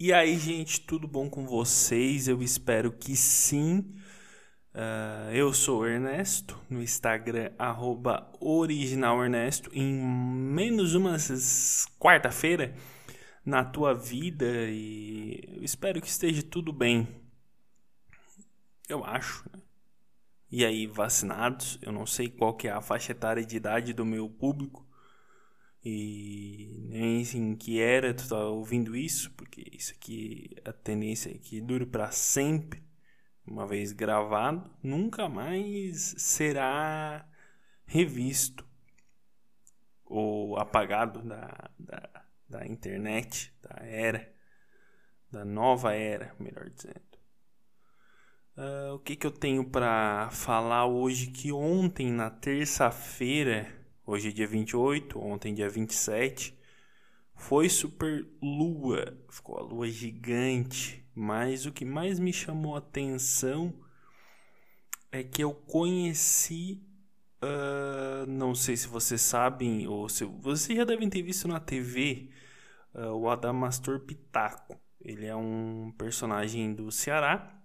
E aí, gente, tudo bom com vocês? Eu espero que sim. Uh, eu sou Ernesto, no Instagram, originalernesto. Em menos uma quarta-feira na tua vida e eu espero que esteja tudo bem. Eu acho. Né? E aí, vacinados, eu não sei qual que é a faixa etária de idade do meu público, e nem em que era tu tá ouvindo isso, porque isso aqui, a tendência é que dure para sempre, uma vez gravado, nunca mais será revisto ou apagado da, da, da internet, da era, da nova era, melhor dizendo. Uh, o que, que eu tenho para falar hoje? Que ontem, na terça-feira, Hoje é dia 28, ontem dia 27. Foi super lua, ficou a lua gigante, mas o que mais me chamou a atenção é que eu conheci, uh, não sei se vocês sabem ou se vocês já devem ter visto na TV uh, o Adamastor Pitaco. Ele é um personagem do Ceará.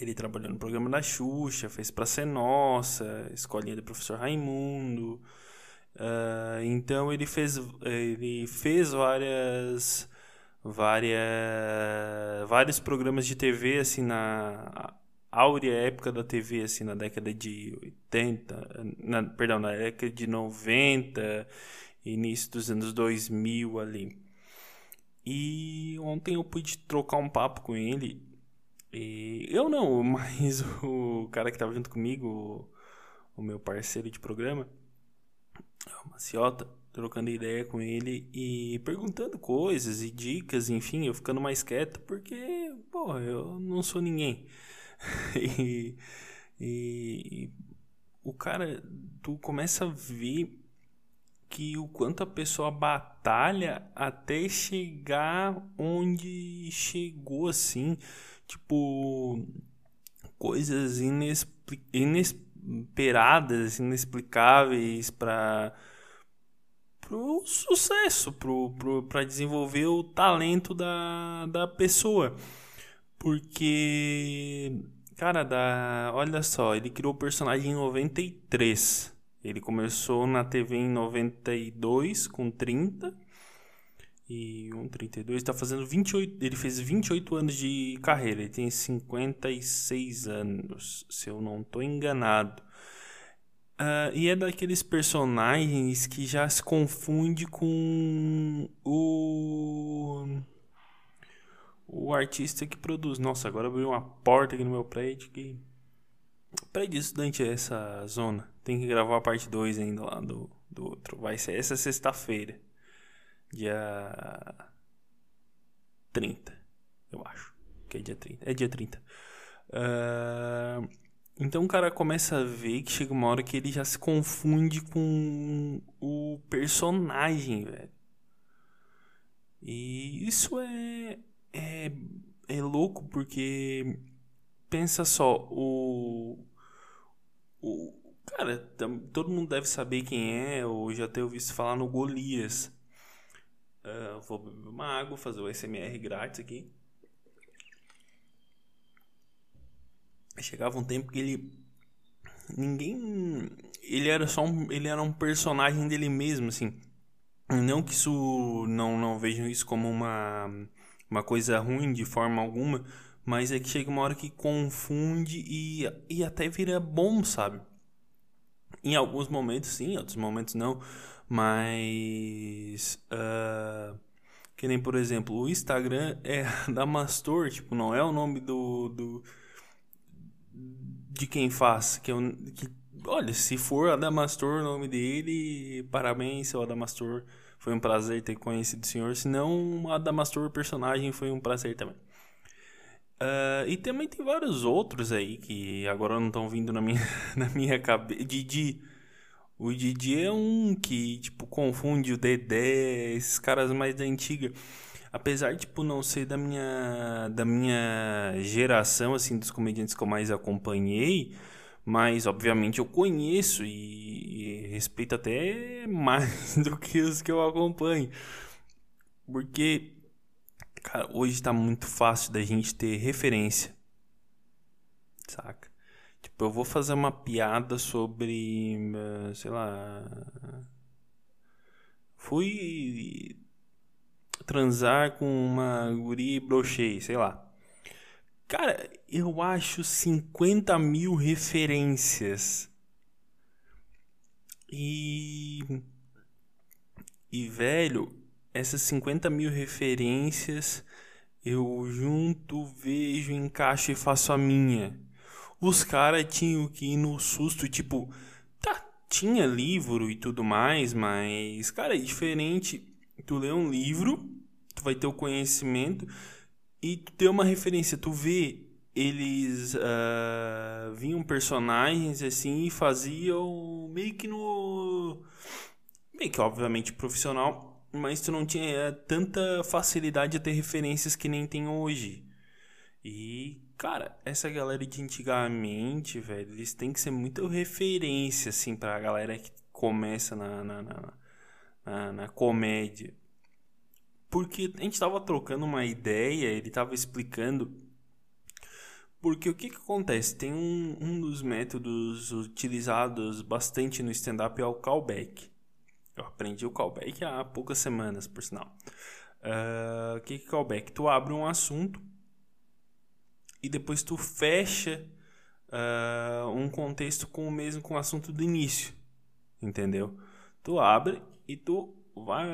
Ele trabalhou no programa da Xuxa, fez Pra Ser Nossa, Escolinha do Professor Raimundo, Uh, então ele fez, ele fez várias, várias, vários programas de TV assim na áurea época da TV assim na década de 80, na, perdão, na década de 90, início dos anos 2000 ali. E ontem eu pude trocar um papo com ele. E eu não, mas o cara que estava junto comigo, o, o meu parceiro de programa, o Maciota, trocando ideia com ele e perguntando coisas e dicas, enfim, eu ficando mais quieto porque, pô, eu não sou ninguém. e, e, e o cara, tu começa a ver que o quanto a pessoa batalha até chegar onde chegou assim, tipo coisas inexplicáveis inesperadas, inexplicáveis para o sucesso, para desenvolver o talento da, da pessoa. Porque, cara, da, olha só, ele criou o personagem em 93. Ele começou na TV em 92 com 30 e 1,32 está fazendo 28, ele fez 28 anos de carreira, ele tem 56 anos, se eu não estou enganado. Uh, e é daqueles personagens que já se confunde com o o artista que produz. Nossa, agora abriu uma porta aqui no meu prédio que prédio estudante é essa zona. Tem que gravar a parte 2 ainda lá do, do outro. Vai ser essa sexta-feira dia 30, eu acho. Que é dia 30. É dia 30. Uh, ah, então o cara começa a ver que chega uma hora que ele já se confunde com o personagem, velho. E isso é, é, é louco porque pensa só, o, o cara, todo mundo deve saber quem é, ou já ter ouvido falar no Golias. Uh, vou beber uma água, fazer o SMR grátis aqui. Chegava um tempo que ele. Ninguém. Ele era só um. Ele era um personagem dele mesmo, assim. Não que isso. Não, não vejam isso como uma. Uma coisa ruim de forma alguma. Mas é que chega uma hora que confunde e, e até vira bom, sabe? Em alguns momentos sim, em outros momentos não. Mas. Uh, que nem, por exemplo, o Instagram é da Mastor, tipo, não é o nome do. do de quem faz. Que, é um, que, olha, se for Adamastor o nome dele, parabéns, seu Adamastor. Foi um prazer ter conhecido o senhor. Se não, Adamastor personagem foi um prazer também. Uh, e também tem vários outros aí que agora não estão vindo na minha, na minha cabeça. Didi. O Didi é um que, tipo, confunde o Dedé, esses caras mais da antiga. Apesar, tipo, não ser da minha, da minha geração, assim, dos comediantes que eu mais acompanhei, mas, obviamente, eu conheço e, e respeito até mais do que os que eu acompanho. Porque Cara, hoje tá muito fácil da gente ter referência. Saca? Tipo, eu vou fazer uma piada sobre. Eh, sei lá. Fui transar com uma guria e brochei, sei lá. Cara, eu acho 50 mil referências. E. E, velho, essas 50 mil referências eu junto, vejo, encaixo e faço a minha. Os caras tinham que ir no susto, tipo, tá, tinha livro e tudo mais, mas, cara, é diferente. Tu lê um livro, tu vai ter o conhecimento e tu tem uma referência. Tu vê eles uh, vinham personagens assim e faziam meio que no meio que obviamente profissional mas tu não tinha eh, tanta facilidade a ter referências que nem tem hoje e cara essa galera de antigamente velho eles têm que ser muito referência assim para a galera que começa na na, na, na, na comédia porque a gente tava trocando uma ideia ele tava explicando porque o que, que acontece? Tem um, um dos métodos utilizados bastante no stand-up é o callback. Eu aprendi o callback há poucas semanas, por sinal. Uh, o que, que é callback? Tu abre um assunto e depois tu fecha uh, um contexto com o mesmo com o assunto do início. Entendeu? Tu abre e tu vai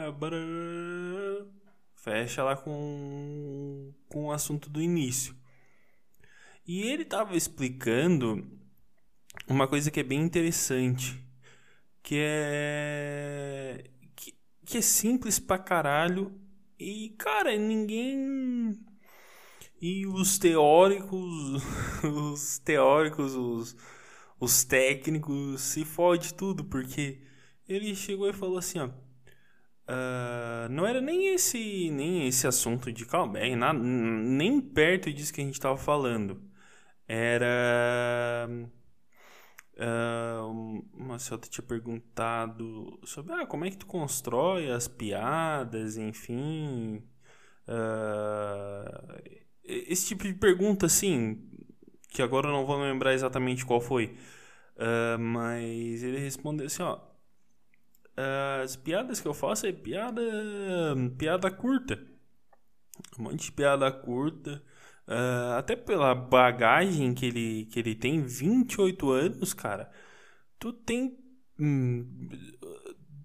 fecha lá com, com o assunto do início. E ele estava explicando uma coisa que é bem interessante, que é que, é simples pra caralho e cara, ninguém e os teóricos, os teóricos, os, os técnicos se fode tudo, porque ele chegou e falou assim, ó, uh, não era nem esse nem esse assunto de Calbeck, nem perto disso que a gente estava falando era. Uh, uma certa tinha perguntado sobre ah, como é que tu constrói as piadas, enfim. Uh, esse tipo de pergunta, assim, que agora eu não vou lembrar exatamente qual foi. Uh, mas ele respondeu assim, ó. As piadas que eu faço é piada, piada curta. Um monte de piada curta. Uh, até pela bagagem que ele, que ele tem, 28 anos, cara. Tu tem hum,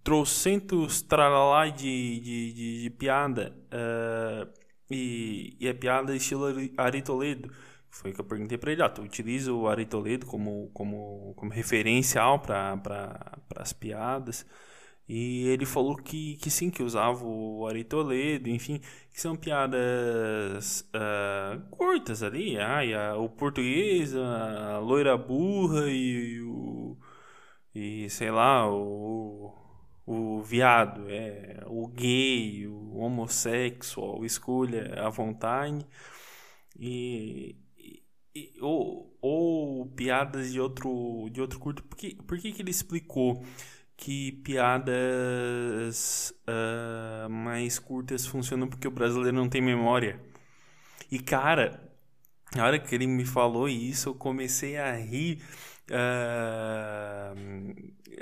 trocentos tralalá de, de, de, de piada. Uh, e, e é piada estilo Ari Toledo. Foi o que eu perguntei pra ele. Ah, tu utiliza o Ari Toledo como, como, como referencial para pra, as piadas. E ele falou que, que sim, que usava o Ari Toledo, enfim, que são piadas uh, curtas ali. Ai, a, o português, a, loira burra e o. E sei lá, o, o viado, é, o gay, o homossexual, escolha à vontade. E, e, ou, ou piadas de outro, de outro curto. Por que, por que, que ele explicou? Que piadas uh, mais curtas funcionam porque o brasileiro não tem memória. E cara, na hora que ele me falou isso, eu comecei a rir. Uh,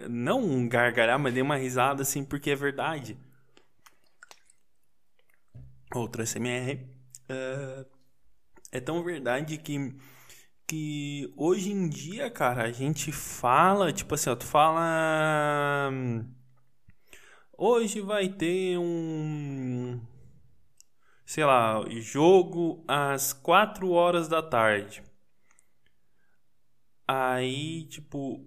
não gargalhar, mas dei uma risada assim, porque é verdade. Outra SMR. Uh, é tão verdade que que hoje em dia, cara, a gente fala, tipo assim, ó, tu fala. Hoje vai ter um. Sei lá, jogo às 4 horas da tarde. Aí, tipo.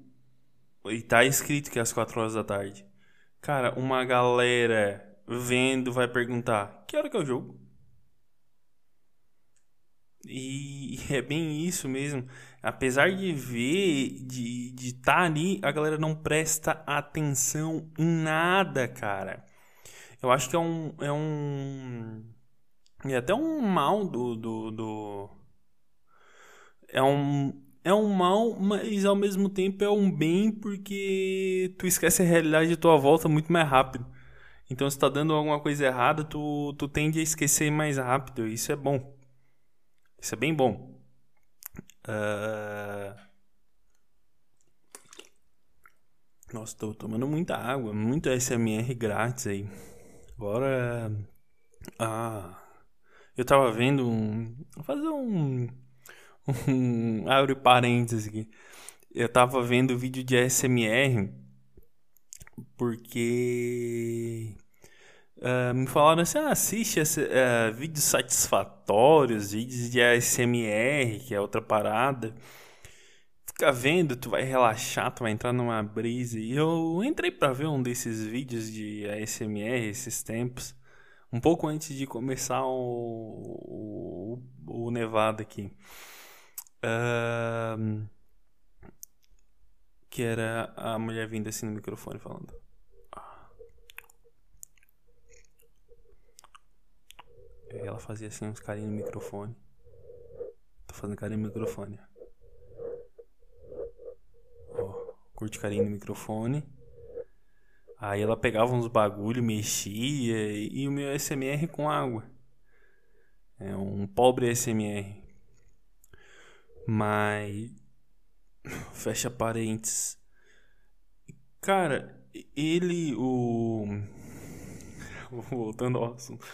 E tá escrito que é às 4 horas da tarde. Cara, uma galera vendo vai perguntar: que hora que é o jogo? E é bem isso mesmo. Apesar de ver, de estar tá ali, a galera não presta atenção em nada, cara. Eu acho que é um. É um. É até um mal do. do, do é um. É um mal, mas ao mesmo tempo é um bem porque tu esquece a realidade de tua volta muito mais rápido. Então, se tá dando alguma coisa errada, tu, tu tende a esquecer mais rápido. Isso é bom. Isso é bem bom. Uh... Nossa, tô tomando muita água, muito SMR grátis aí. Agora. Ah. Eu tava vendo um. Vou fazer um. Um. Abre parênteses aqui. Eu tava vendo vídeo de SMR porque uh, me falaram assim, ah, assiste uh, vídeos satisfatórios, vídeos de ASMR, que é outra parada. Fica vendo, tu vai relaxar, tu vai entrar numa brisa. E eu entrei para ver um desses vídeos de ASMR esses tempos, um pouco antes de começar o, o, o Nevada aqui. Uh, que era a mulher vindo assim no microfone falando. Ela fazia assim uns carinhos no microfone. Tô fazendo carinho no microfone. Ó, curte carinho no microfone. Aí ela pegava uns bagulho, mexia e o meu SMR com água. É um pobre SMR. Mas Fecha parênteses. Cara, ele, o. Voltando ao assunto.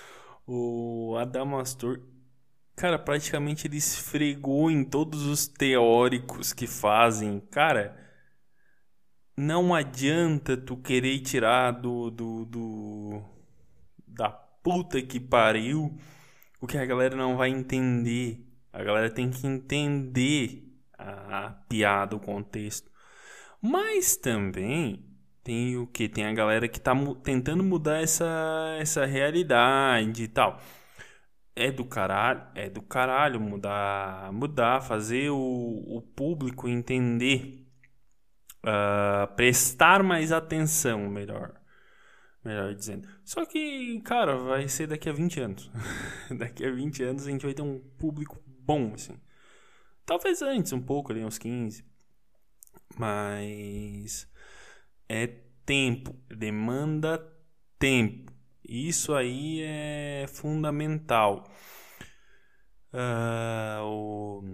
O Adamastor. Cara, praticamente ele esfregou em todos os teóricos que fazem. Cara, não adianta tu querer tirar do. do, do da puta que pariu o que a galera não vai entender. A galera tem que entender a piada, o contexto. Mas também tem o que? Tem a galera que tá tentando mudar essa, essa realidade e tal. É do caralho, é do caralho mudar, mudar, fazer o, o público entender, uh, prestar mais atenção, melhor, melhor dizendo. Só que, cara, vai ser daqui a 20 anos. daqui a 20 anos a gente vai ter um público bom, assim. Talvez antes, um pouco, ali, uns 15. Mas é tempo, demanda tempo. Isso aí é fundamental. Uh, o,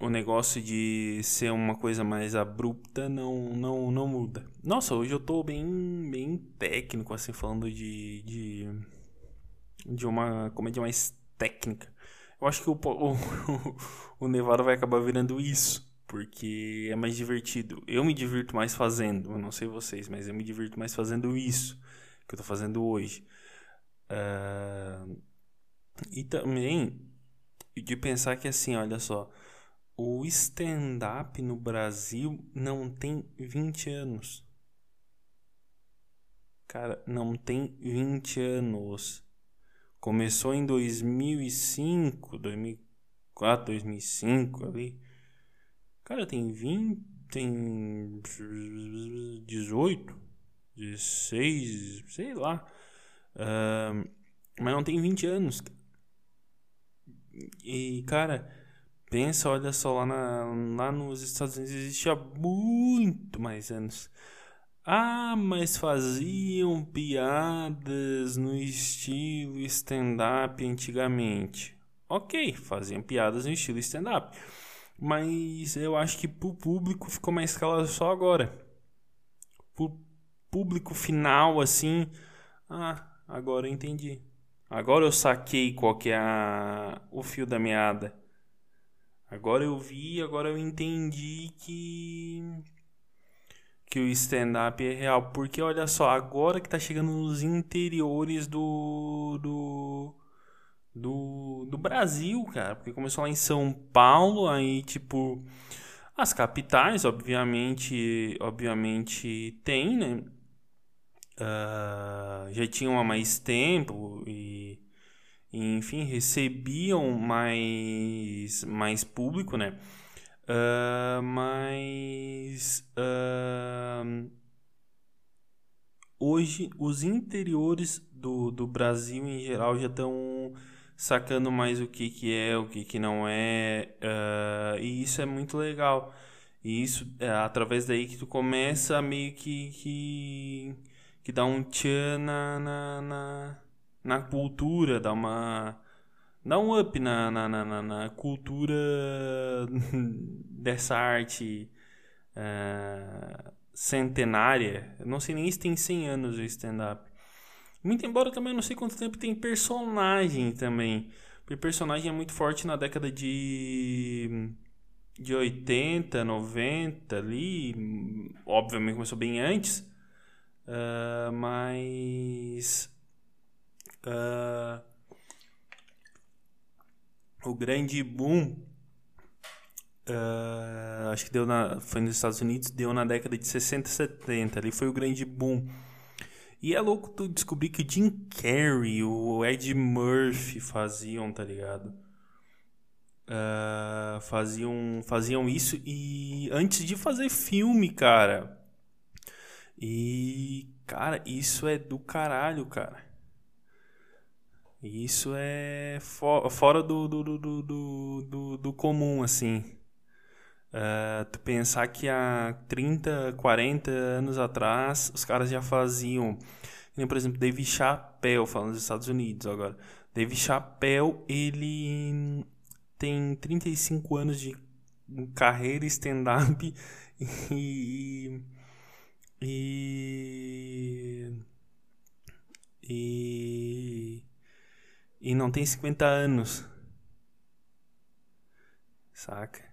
o negócio de ser uma coisa mais abrupta não, não, não muda. Nossa, hoje eu tô bem, bem técnico, assim, falando de, de, de uma comédia mais técnica. Eu acho que o, o, o Nevada vai acabar virando isso. Porque é mais divertido. Eu me divirto mais fazendo. Eu não sei vocês, mas eu me divirto mais fazendo isso que eu tô fazendo hoje. Uh, e também de pensar que assim, olha só. O stand-up no Brasil não tem 20 anos. Cara, não tem 20 anos. Começou em 2005, 2004, 2005 ali. Cara, tem 20, tem 18, 16, sei lá. Uh, mas não tem 20 anos. E, cara, pensa, olha só, lá, na, lá nos Estados Unidos existe há muito mais anos. Ah, mas faziam piadas no estilo stand-up antigamente. Ok, faziam piadas no estilo stand-up. Mas eu acho que pro público ficou mais claro só agora. Pro público final, assim. Ah, agora eu entendi. Agora eu saquei qual que é a, o fio da meada. Agora eu vi, agora eu entendi que que o stand-up é real. Porque olha só, agora que tá chegando nos interiores do, do, do, do Brasil, cara. Porque começou lá em São Paulo, aí tipo. As capitais, obviamente, obviamente tem, né? Uh, já tinham há mais tempo e, e, enfim, recebiam mais, mais público, né? Uh, mas uh, hoje os interiores do, do Brasil em geral já estão sacando mais o que, que é, o que, que não é, uh, e isso é muito legal. E isso é através daí que tu começa a meio que, que, que dá um tchan na, na, na, na cultura, dá uma dá um up na, na, na, na cultura dessa arte uh, centenária. Eu não sei nem se tem 100 anos o stand-up. Muito embora também não sei quanto tempo tem personagem também. Porque personagem é muito forte na década de de 80, 90 ali, obviamente começou bem antes, uh, mas uh, o grande boom uh, acho que deu na, foi nos Estados Unidos, deu na década de 60 e 70, ali foi o grande boom. E é louco tu descobrir que o Jim Carrey, o Ed Murphy faziam, tá ligado? Uh, faziam, faziam isso e antes de fazer filme, cara. E, cara, isso é do caralho, cara. Isso é fora do, do, do, do, do, do comum, assim. Uh, tu pensar que há 30, 40 anos atrás os caras já faziam. Por exemplo, David Chappelle, falando dos Estados Unidos agora. David Chappelle, ele tem 35 anos de carreira stand-up e, e, e, e não tem 50 anos. Saca?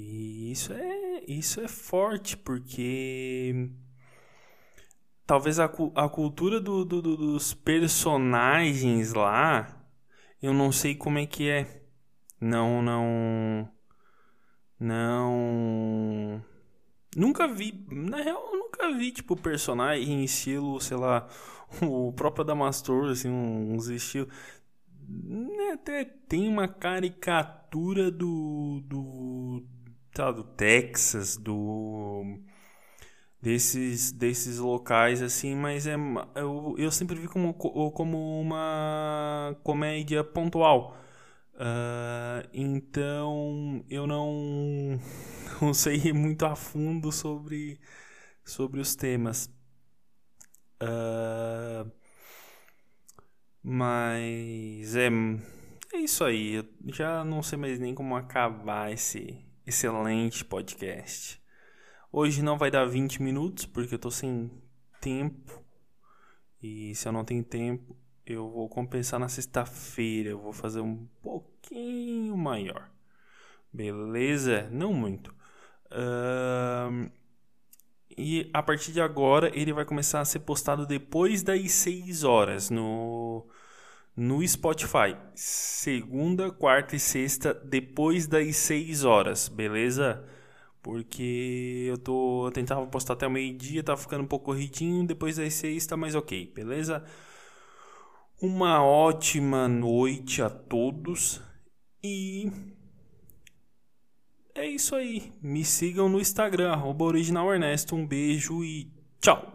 E isso é, isso é forte, porque talvez a, a cultura do, do, dos personagens lá, eu não sei como é que é. Não, não. Não. Nunca vi. Na real, eu nunca vi, tipo, personagem em estilo, sei lá, o próprio Adamastor, assim, uns estilos. Né, até tem uma caricatura do, do tá, do Texas, do desses desses locais assim, mas é eu, eu sempre vi como, como uma comédia pontual. Uh, então eu não, não sei muito a fundo sobre, sobre os temas. Uh, mas é, é isso aí. Eu já não sei mais nem como acabar esse, excelente podcast. Hoje não vai dar 20 minutos porque eu tô sem tempo. E se eu não tenho tempo, eu vou compensar na sexta-feira. Eu vou fazer um pouquinho maior. Beleza? Não muito. E a partir de agora ele vai começar a ser postado depois das 6 horas no no Spotify, segunda, quarta e sexta, depois das 6 horas, beleza? Porque eu tô eu tentava postar até o meio-dia, tá ficando um pouco corridinho, depois das 6 tá mais ok, beleza? Uma ótima noite a todos e é isso aí. Me sigam no Instagram, arroba Um beijo e tchau!